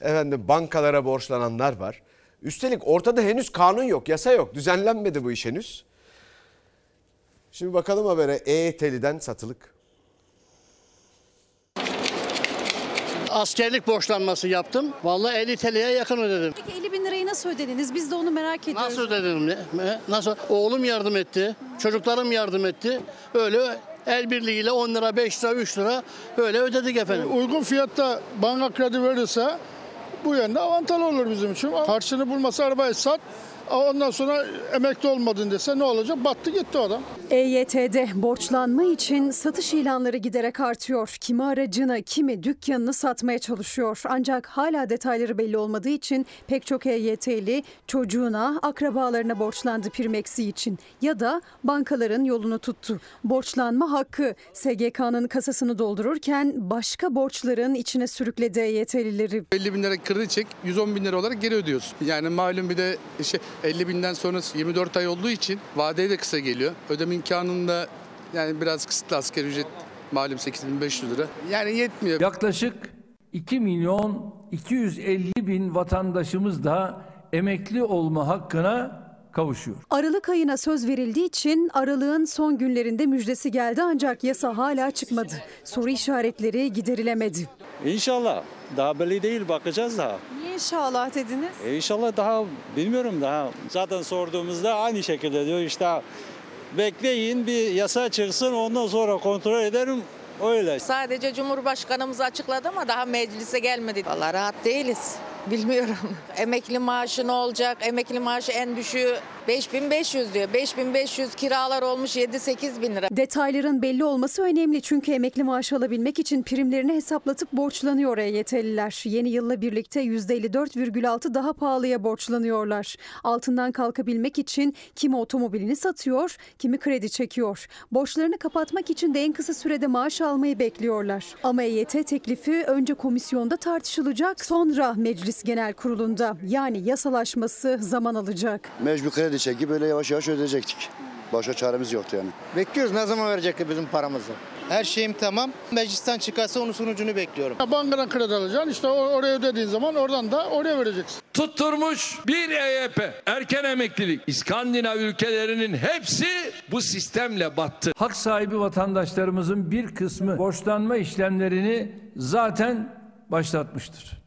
Efendim bankalara borçlananlar var. Üstelik ortada henüz kanun yok, yasa yok. Düzenlenmedi bu iş henüz. Şimdi bakalım habere EYT'liden satılık. Askerlik borçlanması yaptım. Vallahi 50 TL'ye yakın ödedim. Peki 50 bin lirayı nasıl ödediniz? Biz de onu merak ediyoruz. Nasıl ödedim? ne? Nasıl? Oğlum yardım etti. Çocuklarım yardım etti. Öyle el birliğiyle 10 lira, 5 lira, 3 lira öyle ödedik efendim. Uygun fiyatta banka kredi verirse bu yönde avantajlı olur bizim için. Karşını bulmasa arabayı sat. Ondan sonra emekli olmadın dese ne olacak? Battı gitti adam. EYT'de borçlanma için satış ilanları giderek artıyor. Kimi aracını, kimi dükkanını satmaya çalışıyor. Ancak hala detayları belli olmadığı için pek çok EYT'li çocuğuna, akrabalarına borçlandı prim eksiği için ya da bankaların yolunu tuttu. Borçlanma hakkı SGK'nın kasasını doldururken başka borçların içine sürükledi EYT'lileri. 50 bin lira kredi çek 110 bin lira olarak geri ödüyorsun. Yani malum bir de şey 50 binden sonra 24 ay olduğu için vadeye de kısa geliyor. Ödeme imkanında yani biraz kısıtlı asgari ücret malum 8500 lira. Yani yetmiyor. Yaklaşık 2 milyon 250 bin vatandaşımız da emekli olma hakkına kavuşuyor. Aralık ayına söz verildiği için aralığın son günlerinde müjdesi geldi ancak yasa hala çıkmadı. Soru işaretleri giderilemedi. İnşallah. Daha belli değil bakacağız daha. Niye inşallah dediniz. E inşallah daha bilmiyorum daha. Zaten sorduğumuzda aynı şekilde diyor işte bekleyin bir yasa çıksın ondan sonra kontrol ederim öyle. Sadece Cumhurbaşkanımız açıkladı ama daha meclise gelmedi. Vallahi rahat değiliz. Bilmiyorum. *laughs* Emekli maaşı ne olacak? Emekli maaşı en düşüğü 5500 diyor. 5500 kiralar olmuş 7-8 bin lira. Detayların belli olması önemli çünkü emekli maaşı alabilmek için primlerini hesaplatıp borçlanıyor EYT'liler. Yeni yılla birlikte %54,6 daha pahalıya borçlanıyorlar. Altından kalkabilmek için kimi otomobilini satıyor, kimi kredi çekiyor. Borçlarını kapatmak için de en kısa sürede maaş almayı bekliyorlar. Ama EYT teklifi önce komisyonda tartışılacak, sonra Meclis Genel Kurulu'nda. Yani yasalaşması zaman alacak. Mecbur kredi çekip böyle yavaş yavaş ödeyecektik. Başka çaremiz yoktu yani. Bekliyoruz ne zaman verecekler bizim paramızı. Her şeyim tamam. Meclisten çıkarsa onun sonucunu bekliyorum. Bankadan kredi alacaksın işte oraya ödediğin zaman oradan da oraya vereceksin. Tutturmuş bir EYP, erken emeklilik. İskandinav ülkelerinin hepsi bu sistemle battı. Hak sahibi vatandaşlarımızın bir kısmı borçlanma işlemlerini zaten başlatmıştır.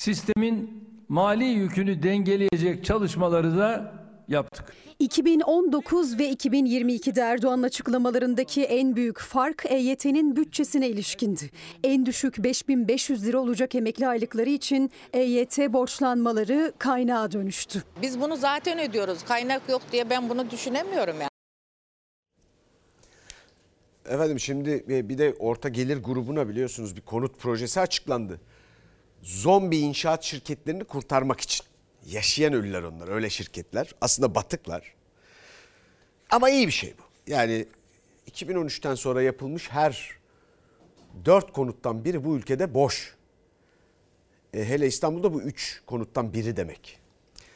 Sistemin mali yükünü dengeleyecek çalışmaları da yaptık. 2019 ve 2022'de Erdoğan'ın açıklamalarındaki en büyük fark EYT'nin bütçesine ilişkindi. En düşük 5500 lira olacak emekli aylıkları için EYT borçlanmaları kaynağa dönüştü. Biz bunu zaten ödüyoruz. Kaynak yok diye ben bunu düşünemiyorum yani. Efendim şimdi bir de orta gelir grubuna biliyorsunuz bir konut projesi açıklandı. Zombi inşaat şirketlerini kurtarmak için. Yaşayan ölüler onlar öyle şirketler. Aslında batıklar. Ama iyi bir şey bu. Yani 2013'ten sonra yapılmış her dört konuttan biri bu ülkede boş. E, hele İstanbul'da bu üç konuttan biri demek.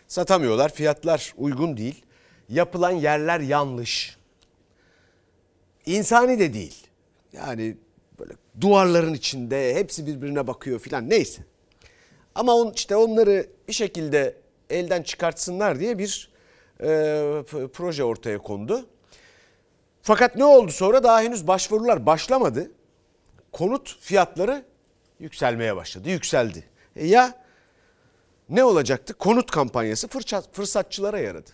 Satamıyorlar fiyatlar uygun değil. Yapılan yerler yanlış. İnsani de değil. Yani böyle duvarların içinde hepsi birbirine bakıyor filan neyse. Ama on, işte onları bir şekilde elden çıkartsınlar diye bir e, proje ortaya kondu. Fakat ne oldu sonra daha henüz başvurular başlamadı. Konut fiyatları yükselmeye başladı, yükseldi. E ya ne olacaktı? Konut kampanyası fırsatçılara yaradı.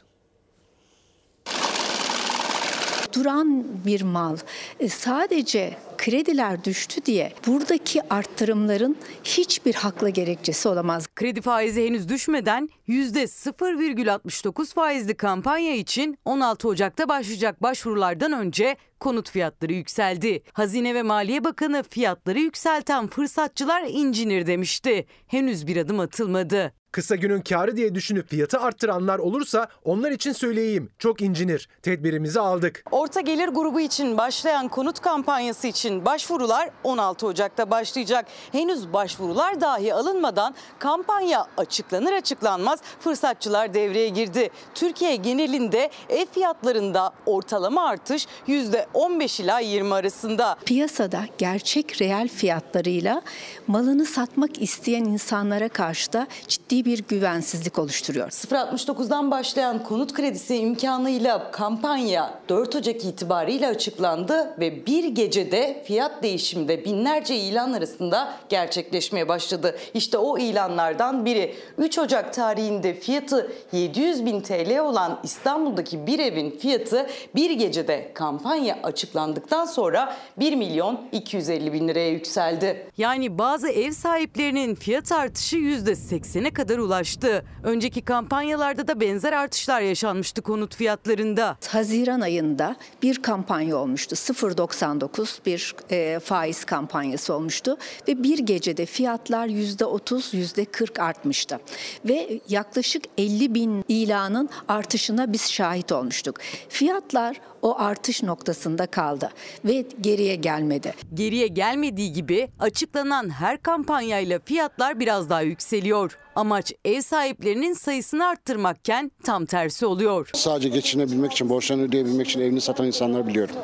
duran bir mal e, sadece krediler düştü diye buradaki arttırımların hiçbir haklı gerekçesi olamaz. Kredi faizi henüz düşmeden %0,69 faizli kampanya için 16 Ocak'ta başlayacak başvurulardan önce konut fiyatları yükseldi. Hazine ve Maliye Bakanı fiyatları yükselten fırsatçılar incinir demişti. Henüz bir adım atılmadı. Kısa günün karı diye düşünüp fiyatı arttıranlar olursa onlar için söyleyeyim çok incinir. Tedbirimizi aldık. Orta gelir grubu için başlayan konut kampanyası için başvurular 16 Ocak'ta başlayacak. Henüz başvurular dahi alınmadan kampanya açıklanır açıklanmaz fırsatçılar devreye girdi. Türkiye genelinde ev fiyatlarında ortalama artış %15 ila 20 arasında. Piyasada gerçek reel fiyatlarıyla malını satmak isteyen insanlara karşı da ciddi bir güvensizlik oluşturuyor. 0.69'dan başlayan konut kredisi imkanıyla kampanya 4 Ocak itibariyle açıklandı ve bir gecede fiyat değişiminde binlerce ilan arasında gerçekleşmeye başladı. İşte o ilanlardan biri 3 Ocak tarihinde fiyatı 700 bin TL olan İstanbul'daki bir evin fiyatı bir gecede kampanya açıklandıktan sonra 1 milyon 250 bin liraya yükseldi. Yani bazı ev sahiplerinin fiyat artışı %80'e kadar ulaştı. Önceki kampanyalarda da benzer artışlar yaşanmıştı konut fiyatlarında. Haziran ayında bir kampanya olmuştu. 0.99 bir e, faiz kampanyası olmuştu ve bir gecede fiyatlar %30 %40 artmıştı. Ve yaklaşık 50 bin ilanın artışına biz şahit olmuştuk. Fiyatlar o artış noktasında kaldı ve geriye gelmedi. Geriye gelmediği gibi açıklanan her kampanyayla fiyatlar biraz daha yükseliyor. Amaç ev sahiplerinin sayısını arttırmakken tam tersi oluyor. Sadece geçinebilmek için, borçlarını ödeyebilmek için evini satan insanlar biliyorum.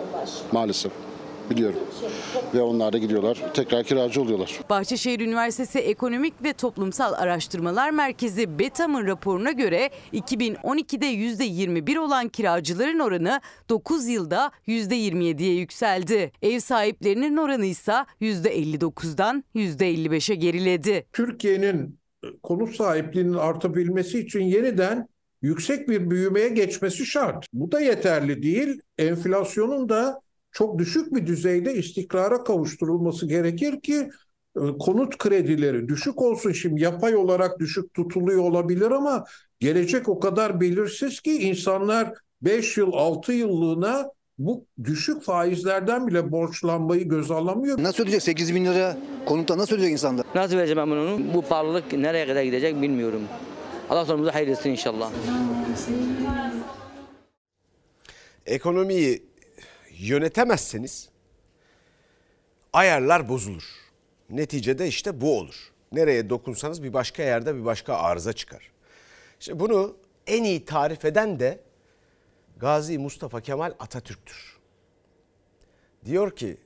Maalesef biliyorum. Ve onlar da gidiyorlar tekrar kiracı oluyorlar. Bahçeşehir Üniversitesi Ekonomik ve Toplumsal Araştırmalar Merkezi BETAM'ın raporuna göre 2012'de %21 olan kiracıların oranı 9 yılda %27'ye yükseldi. Ev sahiplerinin oranı ise %59'dan %55'e geriledi. Türkiye'nin konut sahipliğinin artabilmesi için yeniden yüksek bir büyümeye geçmesi şart. Bu da yeterli değil. Enflasyonun da çok düşük bir düzeyde istikrara kavuşturulması gerekir ki e, konut kredileri düşük olsun. Şimdi yapay olarak düşük tutuluyor olabilir ama gelecek o kadar belirsiz ki insanlar 5 yıl 6 yıllığına bu düşük faizlerden bile borçlanmayı göz alamıyor. Nasıl ödeyecek 8 bin lira konutta nasıl ödeyecek insanlar? Nasıl vereceğim ben bunu? Bu pahalılık nereye kadar gidecek bilmiyorum. Allah sonumuzu hayır etsin inşallah. Ekonomiyi yönetemezseniz ayarlar bozulur. Neticede işte bu olur. Nereye dokunsanız bir başka yerde bir başka arıza çıkar. İşte bunu en iyi tarif eden de Gazi Mustafa Kemal Atatürk'tür. Diyor ki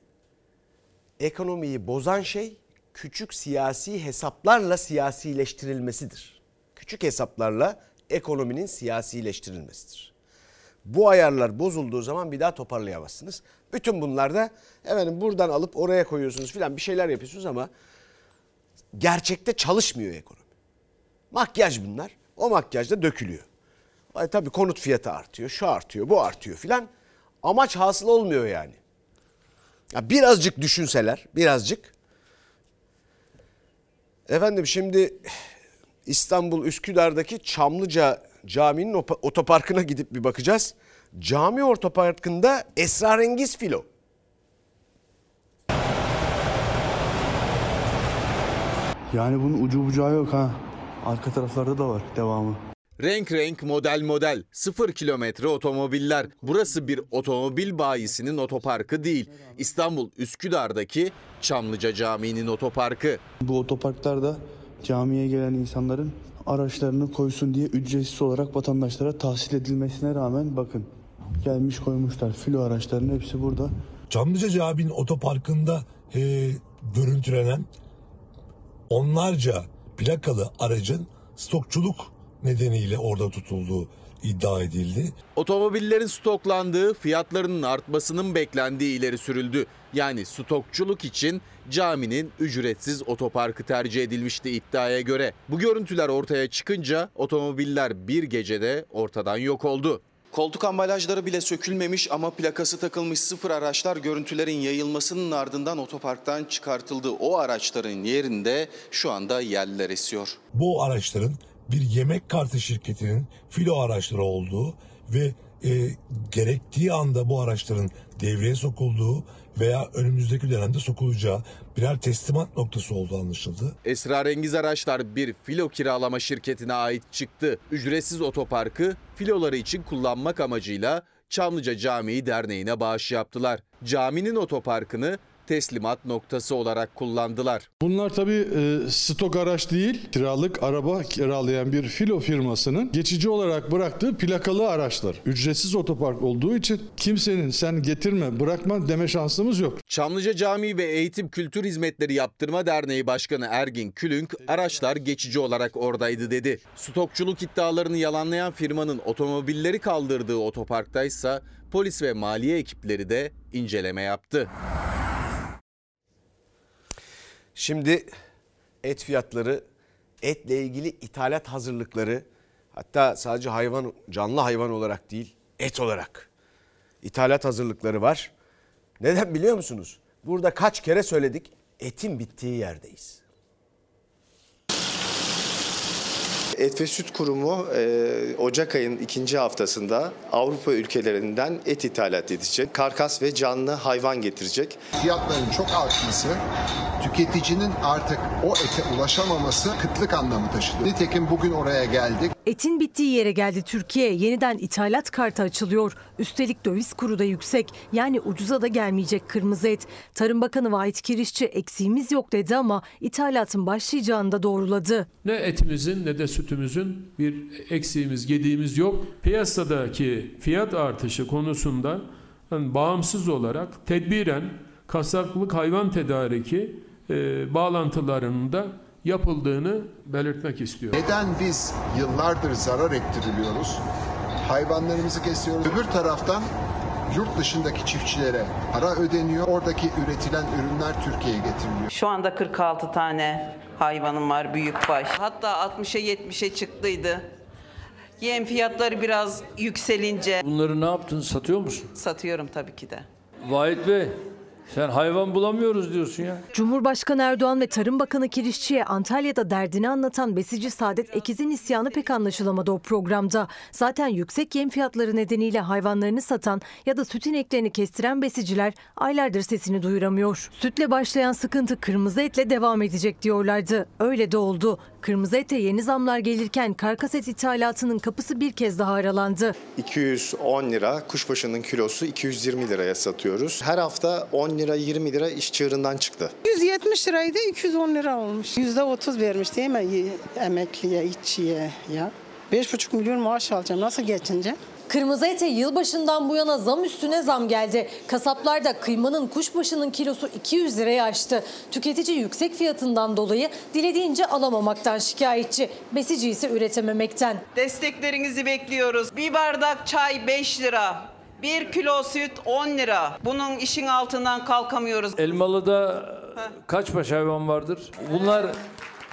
ekonomiyi bozan şey küçük siyasi hesaplarla siyasileştirilmesidir. Küçük hesaplarla ekonominin siyasileştirilmesidir. Bu ayarlar bozulduğu zaman bir daha toparlayamazsınız. Bütün bunlar da efendim buradan alıp oraya koyuyorsunuz filan bir şeyler yapıyorsunuz ama gerçekte çalışmıyor ekonomi. Makyaj bunlar. O makyaj da dökülüyor. Ay, tabii konut fiyatı artıyor, şu artıyor, bu artıyor filan. Amaç hasıl olmuyor yani. Ya birazcık düşünseler, birazcık. Efendim şimdi İstanbul Üsküdar'daki Çamlıca Camii'nin otoparkına gidip bir bakacağız. Cami otoparkında esrarengiz filo. Yani bunun ucu bucağı yok ha. Arka taraflarda da var devamı. Renk renk model model sıfır kilometre otomobiller. Burası bir otomobil bayisinin otoparkı değil. İstanbul Üsküdar'daki Çamlıca Camii'nin otoparkı. Bu otoparklarda camiye gelen insanların araçlarını koysun diye ücretsiz olarak vatandaşlara tahsil edilmesine rağmen bakın gelmiş koymuşlar filo araçlarının hepsi burada. Çamlıca Camii'nin otoparkında e, görüntülenen onlarca plakalı aracın stokçuluk nedeniyle orada tutulduğu iddia edildi. Otomobillerin stoklandığı, fiyatlarının artmasının beklendiği ileri sürüldü. Yani stokçuluk için caminin ücretsiz otoparkı tercih edilmişti iddiaya göre. Bu görüntüler ortaya çıkınca otomobiller bir gecede ortadan yok oldu. Koltuk ambalajları bile sökülmemiş ama plakası takılmış sıfır araçlar görüntülerin yayılmasının ardından otoparktan çıkartıldı. O araçların yerinde şu anda yerliler esiyor. Bu araçların bir yemek kartı şirketinin filo araçları olduğu ve e, gerektiği anda bu araçların devreye sokulduğu veya önümüzdeki dönemde sokulacağı birer teslimat noktası olduğu anlaşıldı. Esrarengiz araçlar bir filo kiralama şirketine ait çıktı. Ücretsiz otoparkı filoları için kullanmak amacıyla Çamlıca Camii Derneği'ne bağış yaptılar. Caminin otoparkını teslimat noktası olarak kullandılar. Bunlar tabii e, stok araç değil, kiralık araba kiralayan bir filo firmasının geçici olarak bıraktığı plakalı araçlar. Ücretsiz otopark olduğu için kimsenin sen getirme, bırakma deme şansımız yok. Çamlıca Camii ve Eğitim Kültür Hizmetleri Yaptırma Derneği Başkanı Ergin Külünk, araçlar geçici olarak oradaydı dedi. Stokçuluk iddialarını yalanlayan firmanın otomobilleri kaldırdığı otoparktaysa polis ve maliye ekipleri de inceleme yaptı. Şimdi et fiyatları, etle ilgili ithalat hazırlıkları hatta sadece hayvan canlı hayvan olarak değil et olarak ithalat hazırlıkları var. Neden biliyor musunuz? Burada kaç kere söyledik etin bittiği yerdeyiz. Et ve Süt Kurumu e, Ocak ayının ikinci haftasında Avrupa ülkelerinden et ithalat edecek. Karkas ve canlı hayvan getirecek. Fiyatların çok artması, tüketicinin artık o ete ulaşamaması kıtlık anlamı taşıdı. Nitekim bugün oraya geldik. Etin bittiği yere geldi Türkiye. Yeniden ithalat kartı açılıyor. Üstelik döviz kuru da yüksek. Yani ucuza da gelmeyecek kırmızı et. Tarım Bakanı Vahit Kirişçi eksiğimiz yok dedi ama ithalatın başlayacağını da doğruladı. Ne etimizin ne de sütümüzün bir eksiğimiz, gediğimiz yok. Piyasadaki fiyat artışı konusunda yani bağımsız olarak tedbiren kasaplık hayvan tedariki e, bağlantılarının da yapıldığını belirtmek istiyorum. Neden biz yıllardır zarar ettiriliyoruz? Hayvanlarımızı kesiyoruz. Öbür taraftan yurt dışındaki çiftçilere para ödeniyor. Oradaki üretilen ürünler Türkiye'ye getiriliyor. Şu anda 46 tane hayvanım var büyükbaş. Hatta 60'a 70'e çıktıydı. Yem fiyatları biraz yükselince Bunları ne yaptın? Satıyor musun? satıyorum tabii ki de. Vahit Bey, sen hayvan bulamıyoruz diyorsun ya. Cumhurbaşkanı Erdoğan ve Tarım Bakanı Kirişçi'ye Antalya'da derdini anlatan besici Saadet Ekiz'in isyanı pek anlaşılamadı o programda. Zaten yüksek yem fiyatları nedeniyle hayvanlarını satan ya da süt ineklerini kestiren besiciler aylardır sesini duyuramıyor. Sütle başlayan sıkıntı kırmızı etle devam edecek diyorlardı. Öyle de oldu. Kırmızı ete yeni zamlar gelirken karkas et ithalatının kapısı bir kez daha aralandı. 210 lira, kuşbaşının kilosu 220 liraya satıyoruz. Her hafta 10 lira 20 lira iş çığırından çıktı. 170 liraydı 210 lira olmuş. %30 vermiş değil mi emekliye, işçiye ya? 5,5 milyon maaş alacağım. Nasıl geçince? Kırmızı ete yılbaşından bu yana zam üstüne zam geldi. Kasaplarda kıymanın kuşbaşının kilosu 200 liraya aştı. Tüketici yüksek fiyatından dolayı dilediğince alamamaktan şikayetçi. Besici ise üretememekten. Desteklerinizi bekliyoruz. Bir bardak çay 5 lira. Bir kilo süt 10 lira. Bunun işin altından kalkamıyoruz. Elmalı'da kaç baş hayvan vardır? Bunlar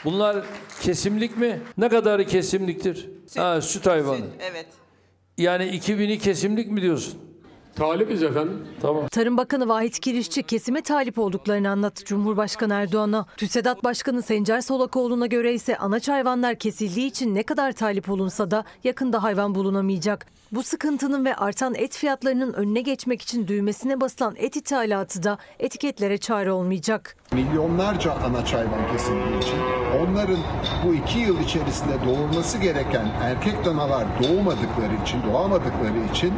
bunlar kesimlik mi? Ne kadarı kesimliktir? Ha, süt hayvanı. Evet. Yani 2000'i kesimlik mi diyorsun? Talibiz efendim. Tamam. Tarım Bakanı Vahit Kirişçi kesime talip olduklarını anlattı Cumhurbaşkanı Erdoğan'a. TÜSEDAT Başkanı Sencer Solakoğlu'na göre ise anaç hayvanlar kesildiği için ne kadar talip olunsa da yakında hayvan bulunamayacak. Bu sıkıntının ve artan et fiyatlarının önüne geçmek için düğmesine basılan et ithalatı da etiketlere çare olmayacak. Milyonlarca anaç hayvan kesildiği için onların bu iki yıl içerisinde doğurması gereken erkek danalar doğmadıkları için, doğamadıkları için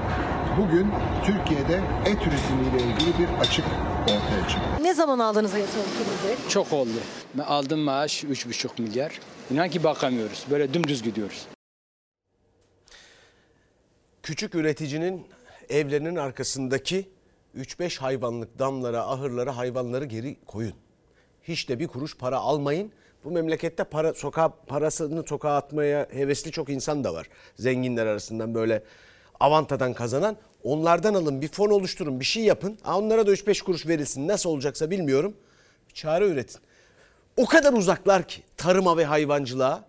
bugün Türkiye'de et üretimiyle ilgili bir açık ortaya çıktı. Ne zaman aldınız en son kırmızı et? Çok oldu. Ben aldım maaş 3,5 milyar. İnan ki bakamıyoruz. Böyle dümdüz gidiyoruz. Küçük üreticinin evlerinin arkasındaki 3-5 hayvanlık damlara, ahırlara hayvanları geri koyun. Hiç de bir kuruş para almayın. Bu memlekette para sokağa parasını sokağa atmaya hevesli çok insan da var. Zenginler arasından böyle avantadan kazanan. Onlardan alın bir fon oluşturun bir şey yapın. Ha, Onlara da 3-5 kuruş verilsin. Nasıl olacaksa bilmiyorum. Çare üretin. O kadar uzaklar ki tarıma ve hayvancılığa.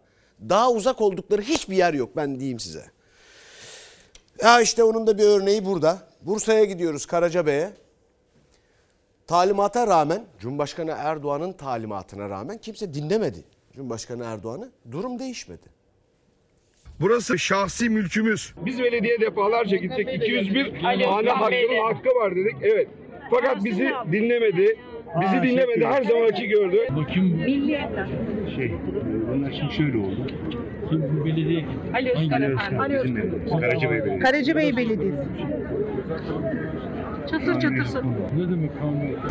Daha uzak oldukları hiçbir yer yok ben diyeyim size. Ya işte onun da bir örneği burada. Bursa'ya gidiyoruz Karacabey'e. Talimata rağmen, Cumhurbaşkanı Erdoğan'ın talimatına rağmen kimse dinlemedi Cumhurbaşkanı Erdoğan'ı. Durum değişmedi. Burası şahsi mülkümüz. Biz belediye defalarca gittik. 201 hane hakkının hakkı var dedik. Evet. Fakat bizi dinlemedi. Bizi dinlemedi. Her zamanki gördü. Bakayım. Şey, bunlar şimdi şöyle oldu. Şimdi bu belediye Ali Özkan efendim. Ali Özkan. Karacabey Belediyesi. Karacabey Belediyesi. Çatır çatır Ne demek?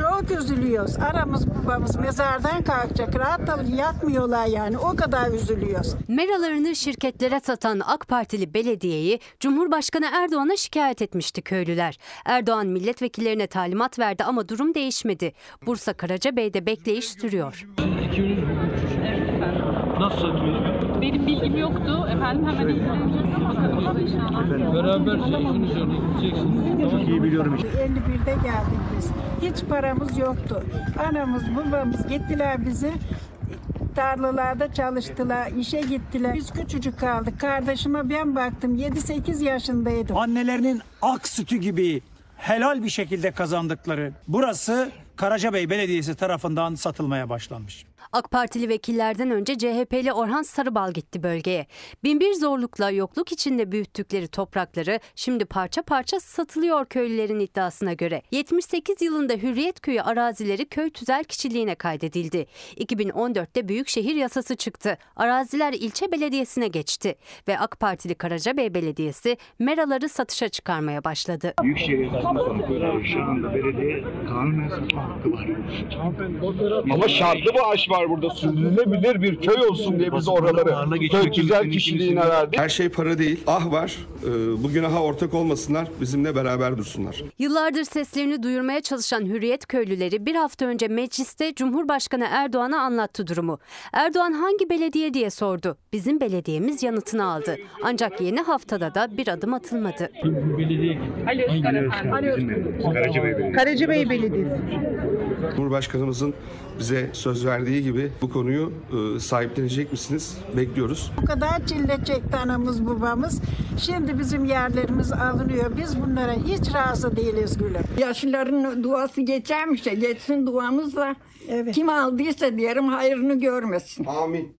Çok üzülüyoruz. Aramız babamız mezardan kalkacak. Rahat da yatmıyorlar yani. O kadar üzülüyoruz. Meralarını şirketlere satan AK Partili belediyeyi Cumhurbaşkanı Erdoğan'a şikayet etmişti köylüler. Erdoğan milletvekillerine talimat verdi ama durum değişmedi. Bursa Karacabey'de bekleyiş sürüyor. Nasıl satıyorsun? Benim bilgim yoktu. Efendim hemen ilgileneceğiz. Bakalım inşallah. Beraberce işin üzerine gideceksiniz. Çok iyi biliyorum. 51'de geldik biz. Hiç paramız yoktu. Anamız babamız gittiler bizi. Tarlalarda çalıştılar, işe gittiler. Biz küçücük kaldık. Kardeşime ben baktım. 7-8 yaşındaydım. Annelerinin ak sütü gibi helal bir şekilde kazandıkları burası Karacabey Belediyesi tarafından satılmaya başlanmış. AK Partili vekillerden önce CHP'li Orhan Sarıbal gitti bölgeye. Binbir zorlukla yokluk içinde büyüttükleri toprakları şimdi parça parça satılıyor köylülerin iddiasına göre. 78 yılında Hürriyet Köyü arazileri köy tüzel kişiliğine kaydedildi. 2014'te Büyükşehir yasası çıktı. Araziler ilçe belediyesine geçti ve AK Partili Karacabey Belediyesi meraları satışa çıkarmaya başladı. Büyükşehir Yasası'nda sonra anda belediye kanunen satma hakkı var. Ama şartlı bir aş var burada. Sürdürülebilir bir köy olsun diye biz oraları köy güzel kişiliğine verdik. Her şey para değil. Ah var. Ee, Bu günaha ortak olmasınlar. Bizimle beraber dursunlar. Yıllardır seslerini duyurmaya çalışan Hürriyet köylüleri bir hafta önce mecliste Cumhurbaşkanı Erdoğan'a anlattı durumu. Erdoğan hangi belediye diye sordu. Bizim belediyemiz yanıtını aldı. Ancak yeni haftada da bir adım atılmadı. Karacabey Belediyesi. Karacabey Belediyesi. Cumhurbaşkanımızın bize söz verdiği gibi bu konuyu e, sahiplenecek misiniz? Bekliyoruz. Bu kadar çile çekti anamız babamız. Şimdi bizim yerlerimiz alınıyor. Biz bunlara hiç razı değiliz gülüm. Yaşlıların duası geçermiş de geçsin duamızla. Kim aldıysa diyelim hayrını görmesin. Amin.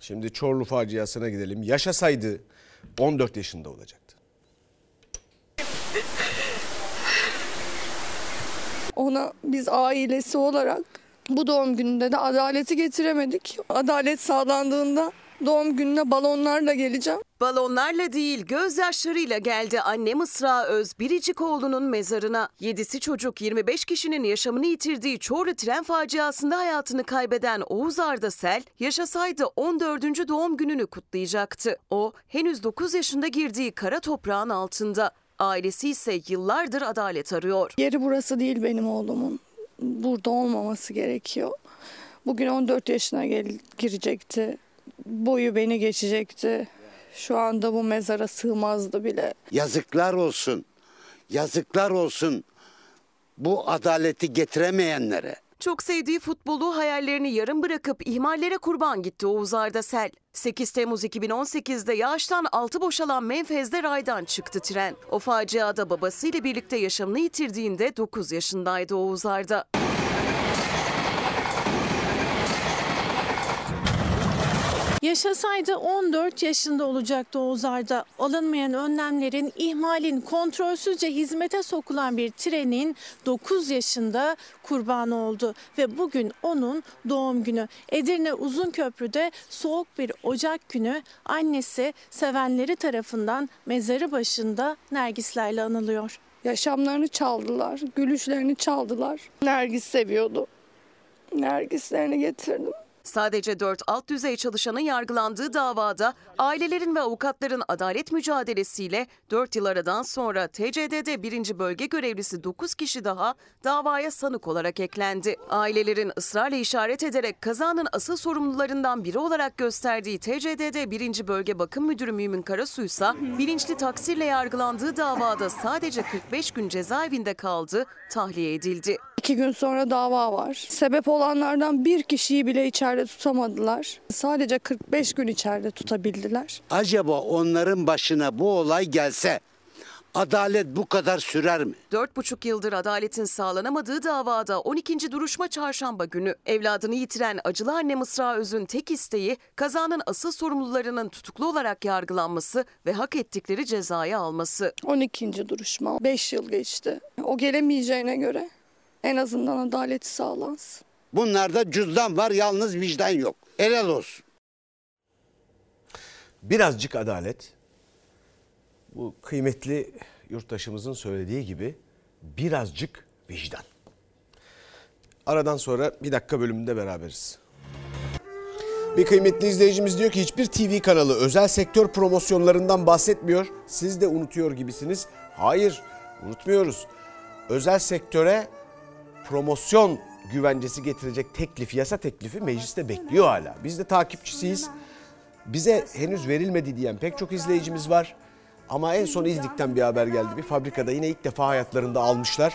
Şimdi Çorlu faciasına gidelim. Yaşasaydı 14 yaşında olacaktı. Ona biz ailesi olarak bu doğum gününde de adaleti getiremedik. Adalet sağlandığında doğum gününe balonlarla geleceğim. Balonlarla değil gözyaşlarıyla geldi anne Mısra Öz Biricikoğlu'nun mezarına. Yedisi çocuk 25 kişinin yaşamını yitirdiği Çorlu tren faciasında hayatını kaybeden Oğuz Ardasel yaşasaydı 14. doğum gününü kutlayacaktı. O henüz 9 yaşında girdiği kara toprağın altında. Ailesi ise yıllardır adalet arıyor. Yeri burası değil benim oğlumun. Burada olmaması gerekiyor. Bugün 14 yaşına gel- girecekti. Boyu beni geçecekti. Şu anda bu mezara sığmazdı bile. Yazıklar olsun. Yazıklar olsun bu adaleti getiremeyenlere. Çok sevdiği futbolu hayallerini yarım bırakıp ihmallere kurban gitti Oğuz Ardasel. 8 Temmuz 2018'de yağıştan altı boşalan Menfez'de raydan çıktı tren. O faciada babasıyla birlikte yaşamını yitirdiğinde 9 yaşındaydı Oğuz Arda. Yaşasaydı 14 yaşında olacaktı Oğuz Arda. Alınmayan önlemlerin, ihmalin, kontrolsüzce hizmete sokulan bir trenin 9 yaşında kurbanı oldu. Ve bugün onun doğum günü. Edirne Uzunköprü'de soğuk bir Ocak günü annesi sevenleri tarafından mezarı başında Nergislerle anılıyor. Yaşamlarını çaldılar, gülüşlerini çaldılar. Nergis seviyordu. Nergislerini getirdim. Sadece 4 alt düzey çalışanın yargılandığı davada ailelerin ve avukatların adalet mücadelesiyle 4 yıl aradan sonra TCD'de 1. bölge görevlisi 9 kişi daha davaya sanık olarak eklendi. Ailelerin ısrarla işaret ederek kazanın asıl sorumlularından biri olarak gösterdiği TCD'de 1. bölge bakım müdürü Mümin Karasu ise bilinçli taksirle yargılandığı davada sadece 45 gün cezaevinde kaldı, tahliye edildi. İki gün sonra dava var. Sebep olanlardan bir kişiyi bile içeride tutamadılar. Sadece 45 gün içeride tutabildiler. Acaba onların başına bu olay gelse adalet bu kadar sürer mi? 4,5 yıldır adaletin sağlanamadığı davada 12. duruşma çarşamba günü evladını yitiren acılı anne Mısra Öz'ün tek isteği kazanın asıl sorumlularının tutuklu olarak yargılanması ve hak ettikleri cezayı alması. 12. duruşma. 5 yıl geçti. O gelemeyeceğine göre en azından adaleti sağlansın. Bunlarda cüzdan var yalnız vicdan yok. Helal olsun. Birazcık adalet. Bu kıymetli yurttaşımızın söylediği gibi birazcık vicdan. Aradan sonra bir dakika bölümünde beraberiz. Bir kıymetli izleyicimiz diyor ki hiçbir TV kanalı özel sektör promosyonlarından bahsetmiyor. Siz de unutuyor gibisiniz. Hayır unutmuyoruz. Özel sektöre promosyon güvencesi getirecek teklif, yasa teklifi mecliste bekliyor hala. Biz de takipçisiyiz. Bize henüz verilmedi diyen pek çok izleyicimiz var. Ama en son İzdik'ten bir haber geldi. Bir fabrikada yine ilk defa hayatlarında almışlar.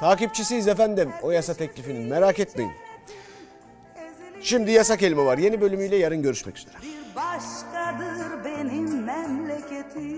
Takipçisiyiz efendim o yasa teklifinin merak etmeyin. Şimdi yasak elma var. Yeni bölümüyle yarın görüşmek üzere. başkadır benim memleketim.